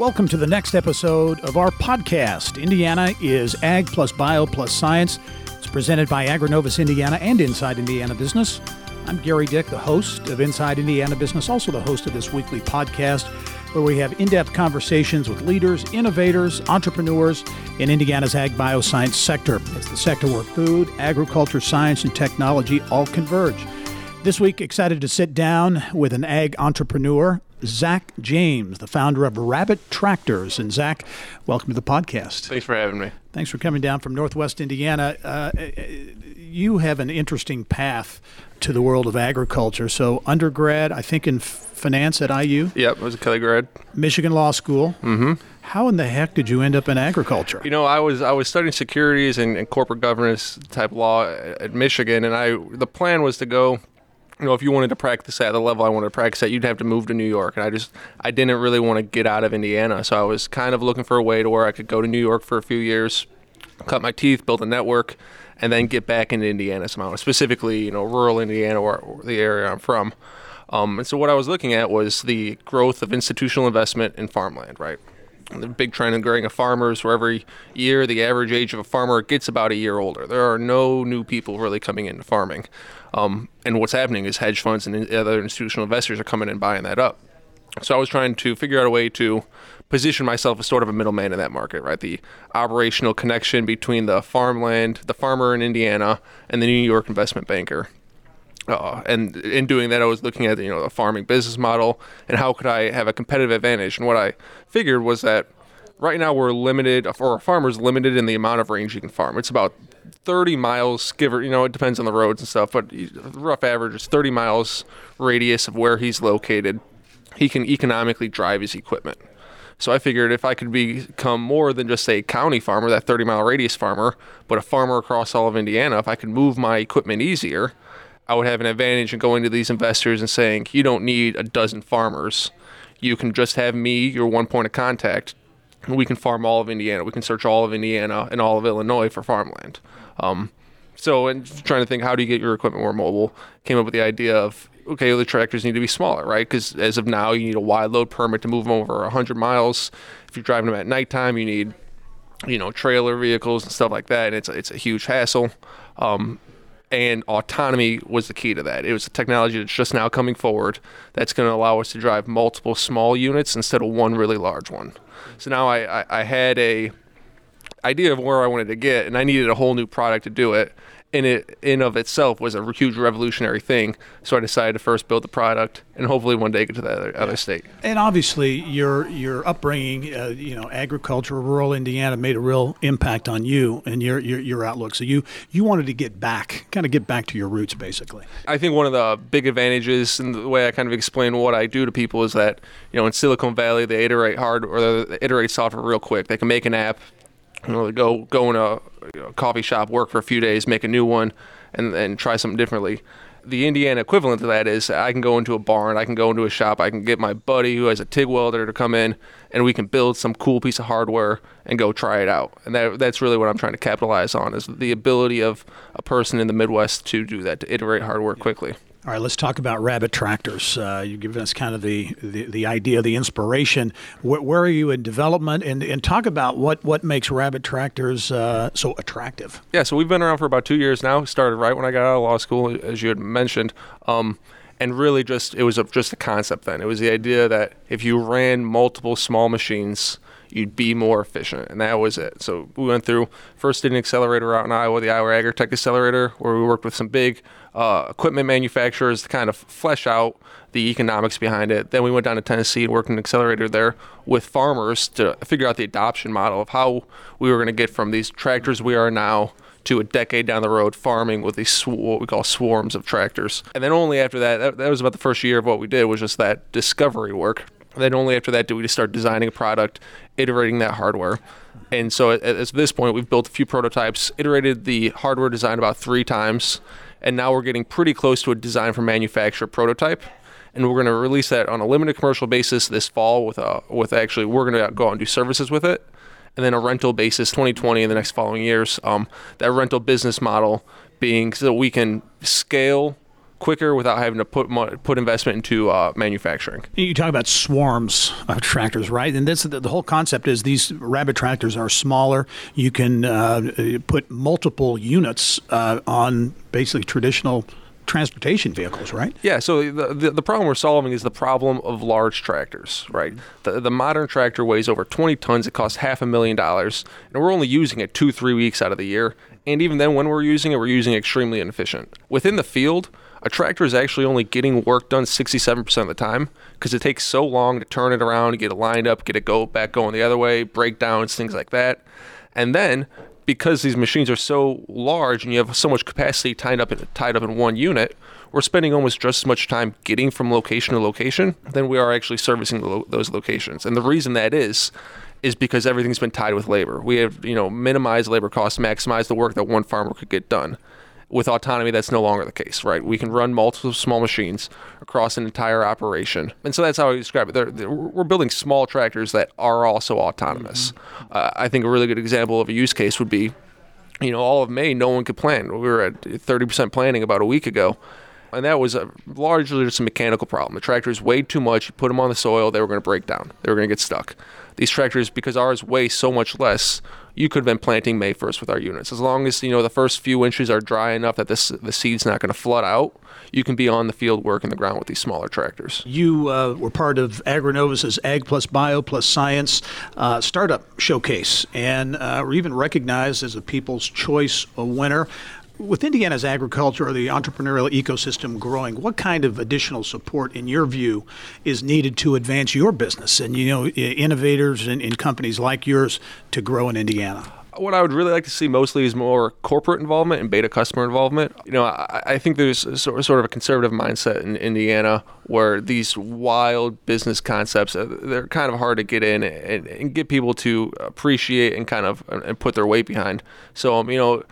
Welcome to the next episode of our podcast. Indiana is Ag plus Bio plus Science. It's presented by AgriNovus Indiana and Inside Indiana Business. I'm Gerry Dick, the host of Inside Indiana Business, also the host of this weekly podcast where we have in depth conversations with leaders, innovators, entrepreneurs in Indiana's ag bioscience sector. It's the sector where food, agriculture, science, and technology all converge. This week, excited to sit down with an ag entrepreneur, Zack James, the founder of Rabbit Tractors. And Zack, welcome to the podcast. Thanks for having me. Thanks for coming down from Northwest Indiana. Uh, you have an interesting path to the world of agriculture. So, undergrad, I think in finance at IU. Yep, I was a Kelley grad. Michigan Law School. Mm-hmm. How in the heck did you end up in agriculture? You know, I was I was studying securities and, and corporate governance type law at Michigan, and I the plan was to go you know, if you wanted to practice at the level I wanted to practice at, you'd have to move to New York. And I just, I didn't really want to get out of Indiana. So I was kind of looking for a way to where I could go to New York for a few years, cut my teeth, build a network, and then get back into Indiana somehow, specifically, you know, rural Indiana or the area I'm from. Um, and so what I was looking at was the growth of institutional investment in farmland, right? The big trend in growing of farmers, where every year the average age of a farmer gets about a year older. There are no new people really coming into farming. Um, and what's happening is hedge funds and other institutional investors are coming and buying that up. So I was trying to figure out a way to position myself as sort of a middleman in that market, right? The operational connection between the farmland, the farmer in Indiana, and the New York investment banker. Uh, and in doing that, I was looking at you know the farming business model and how could I have a competitive advantage. And what I figured was that right now we're limited, or a farmer's limited in the amount of range you can farm. It's about 30 miles, give or you know, it depends on the roads and stuff, but rough average is 30 miles radius of where he's located. He can economically drive his equipment. So I figured if I could become more than just a county farmer, that 30 mile radius farmer, but a farmer across all of Indiana, if I could move my equipment easier, I would have an advantage in going to these investors and saying, you don't need a dozen farmers. You can just have me, your one point of contact, we can farm all of Indiana. We can search all of Indiana and all of Illinois for farmland. Um, so, and trying to think, how do you get your equipment more mobile? Came up with the idea of okay, the tractors need to be smaller, right? Because as of now, you need a wide load permit to move them over 100 miles. If you're driving them at nighttime, you need, you know, trailer vehicles and stuff like that, and it's a, it's a huge hassle. Um, and autonomy was the key to that. It was a technology that's just now coming forward that's going to allow us to drive multiple small units instead of one really large one. So now I, I, I had a idea of where I wanted to get, and I needed a whole new product to do it. And it, in of itself, was a huge revolutionary thing. So I decided to first build the product, and hopefully one day get to that other, other state. And obviously, your your upbringing, uh, you know, agriculture, rural Indiana, made a real impact on you and your, your your outlook. So you you wanted to get back, kind of get back to your roots, basically. I think one of the big advantages, and the way I kind of explain what I do to people, is that you know, in Silicon Valley, they iterate hard or they iterate software real quick. They can make an app you know, go go in a, know, coffee shop, work for a few days, make a new one, and and try something differently. The Indiana equivalent to that is I can go into a barn, I can go into a shop, I can get my buddy who has a TIG welder to come in, and we can build some cool piece of hardware and go try it out. And that that's really what I'm trying to capitalize on is the ability of a person in the Midwest to do that, to iterate hardware quickly. All right, let's talk about rabbit tractors. Uh, you've given us kind of the, the, the idea, the inspiration. Where, where, are you in development? And, and talk about what, what makes rabbit tractors uh, so attractive. Yeah, so we've been around for about two years now. Started right when I got out of law school, as you had mentioned. Um, and really just, it was a, just a concept then. It was the idea that if you ran multiple small machines, you'd be more efficient. And that was it. So we went through, first did an accelerator out in Iowa, the Iowa Agritech Accelerator, where we worked with some big uh, equipment manufacturers to kind of flesh out the economics behind it. Then we went down to Tennessee and worked an accelerator there with farmers to figure out the adoption model of how we were going to get from these tractors we are now to a decade down the road farming with these sw- what we call swarms of tractors. And then only after that, that, that was about the first year of what we did was just that discovery work. Then only after that do we just start designing a product, iterating that hardware. And so at, at this point, we've built a few prototypes, iterated the hardware design about three times, and now we're getting pretty close to a design for manufacture prototype and we're going to release that on a limited commercial basis this fall with a with actually we're going to go out and do services with it and then a rental basis 2020 in the next following years um, that rental business model being so we can scale quicker without having to put put investment into uh, manufacturing. You talk about swarms of tractors, right? And this the, whole concept is these rabbit tractors are smaller. You can uh, put multiple units uh, on basically traditional transportation vehicles, right? Yeah. So the, the, the problem we're solving is the problem of large tractors, right? The the modern tractor weighs over 20 tons. It costs half a million dollars, and we're only using it two three weeks out of the year. And even then, when we're using it, we're using it extremely inefficient. Within the field, a tractor is actually only getting work done 67% of the time because it takes so long to turn it around, get it lined up, get it go back going the other way, breakdowns, things like that. And then because these machines are so large and you have so much capacity tied up in, tied up in one unit, we're spending almost just as much time getting from location to location than we are actually servicing lo- those locations. And the reason that is is because everything's been tied with labor. We have, you know, minimized labor costs, maximize the work that one farmer could get done with autonomy, that's no longer the case, right? We can run multiple small machines across an entire operation. And so that's how I describe it. They're, they're, we're building small tractors that are also autonomous. Mm-hmm. Uh, I think a really good example of a use case would be, you know, all of May, no one could plan. We were at 30% planning about a week ago. And that was a, largely just a mechanical problem. The tractors weighed too much. You put them on the soil, they were going to break down. They were going to get stuck. These tractors, because ours weigh so much less, you could have been planting May 1st with our units. As long as you know the first few inches are dry enough that this the seed's not going to flood out, you can be on the field working the ground with these smaller tractors. You uh, were part of AgriNovus's Ag Plus Bio Plus Science uh, startup showcase, and uh, were even recognized as a People's Choice winner with Indiana's agriculture or the entrepreneurial ecosystem growing, what kind of additional support, in your view, is needed to advance your business and you know innovators and, companies like yours to grow in Indiana? what I would really like to see mostly is more corporate involvement and beta customer involvement. You know, I, I think there's sort of a conservative mindset in Indiana where these wild business concepts uh, they're kind of hard to get in and, and get people to appreciate and kind of and put their weight behind. So, um, you know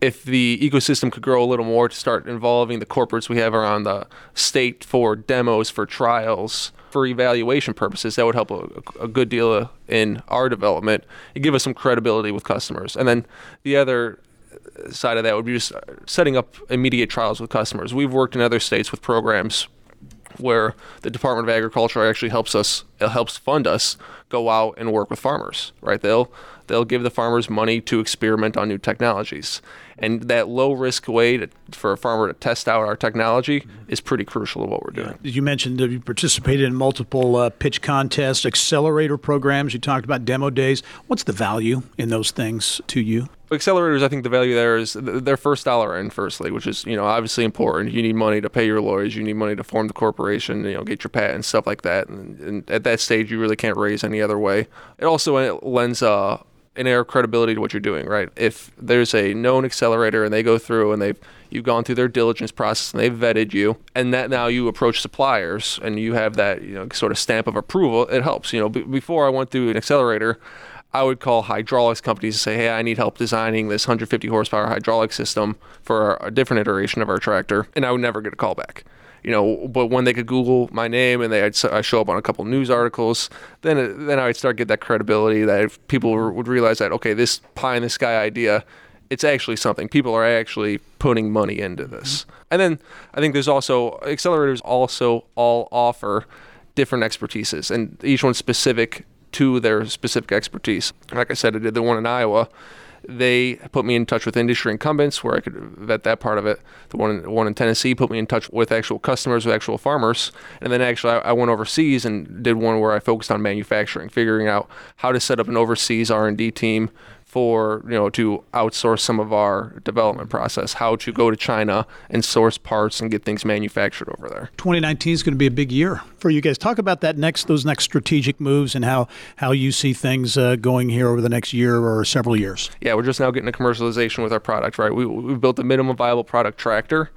if the ecosystem could grow a little more to start involving the corporates we have around the state for demos, for trials, for evaluation purposes, that would help a, a good deal uh, in our development and give us some credibility with customers. And then the other side of that would be just setting up immediate trials with customers. We've worked in other states with programs where the Department of Agriculture actually helps us uh, helps fund us go out and work with farmers, right? They'll they'll give the farmers money to experiment on new technologies. And that low risk way to, for a farmer to test out our technology mm-hmm. is pretty crucial to what we're doing. Yeah. You mentioned that you participated in multiple uh, pitch contests, accelerator programs. You talked about demo days. What's the value in those things to you? accelerators i think the value there is their first dollar in firstly which is you know obviously important you need money to pay your lawyers you need money to form the corporation you know get your patent stuff like that and, and at that stage you really can't raise any other way it also uh, lends uh, an air of credibility to what you're doing, right? If there's a known accelerator and they go through and they've you've gone through their diligence process and they've vetted you, and that now you approach suppliers and you have that you know sort of stamp of approval, it helps. You know, b- before I went through an accelerator, I would call hydraulics companies and say, "Hey, I need help designing this 150 horsepower hydraulic system for a different iteration of our tractor," and I would never get a call back you know, but when they could Google my name and they I'd, I show up on a couple news articles, then then I'd start get that credibility that people would realize that okay, this pie in the sky idea, it's actually something. People are actually putting money into this. Mm-hmm. And then I think there's also accelerators also all offer different expertises and each one specific to their specific expertise. Like I said, I did the one in Iowa they put me in touch with industry incumbents where I could vet that part of it. The one in, one in Tennessee put me in touch with actual customers, with actual farmers. And then actually, I, I went overseas and did one where I focused on manufacturing, figuring out how to set up an overseas R&D team for you know to outsource some of our development process, how to go to China and source parts and get things manufactured over there. 2019 is going to be a big year for you guys. Talk about that next those next strategic moves and how how you see things uh, going here over the next year or several years. Yeah, we're just now getting to commercialization with our product. Right, we we built a minimum viable product tractor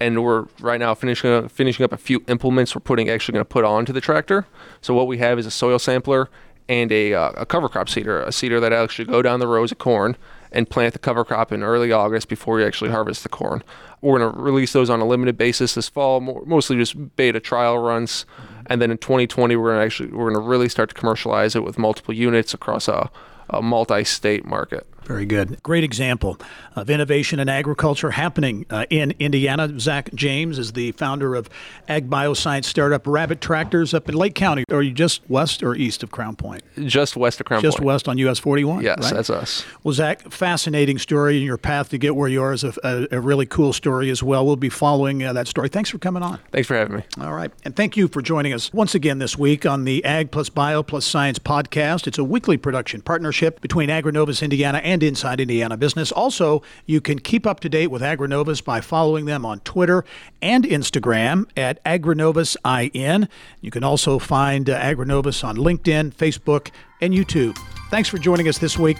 and we're right now finishing up, finishing up a few implements we're putting actually going to put onto the tractor. So what we have is a soil sampler and a, uh, a cover crop seeder, a seeder that actually go down the rows of corn and plant the cover crop in early August before you actually harvest the corn. We're going to release those on a limited basis this fall, mostly just beta trial runs. And then in 2020 we're gonna actually we're gonna really start to commercialize it with multiple units across a, a multi-state market. Very good. Great example of innovation in agriculture happening uh, in Indiana. Zack James is the founder of ag bioscience startup Rabbit Tractors up in Lake County. Are you just west or east of Crown Point? Just west of Crown just Point. Just west on US 41? Yes, right? that's us. Well, Zack, fascinating story, and your path to get where you are is a, a, a really cool story as well. We'll be following uh, that story. Thanks for coming on. Thanks for having me. All right. And thank you for joining us once again this week on the Ag Plus Bio Plus Science podcast. It's a weekly production partnership between AgriNovus Indiana and Inside Indiana Business. Also, you can keep up to date with AgriNovus by following them on Twitter and Instagram at AgriNovusIN. You can also find uh, AgriNovus on LinkedIn, Facebook, and YouTube. Thanks for joining us this week.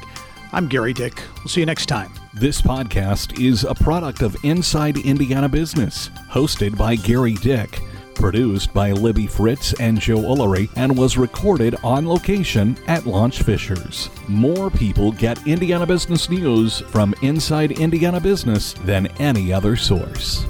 I'm Gerry Dick. We'll see you next time. This podcast is a product of Inside Indiana Business, hosted by Gerry Dick, produced by Libby Fritz and Joe Ullery, and was recorded on location at Launch Fishers. More people get Indiana business news from Inside Indiana Business than any other source.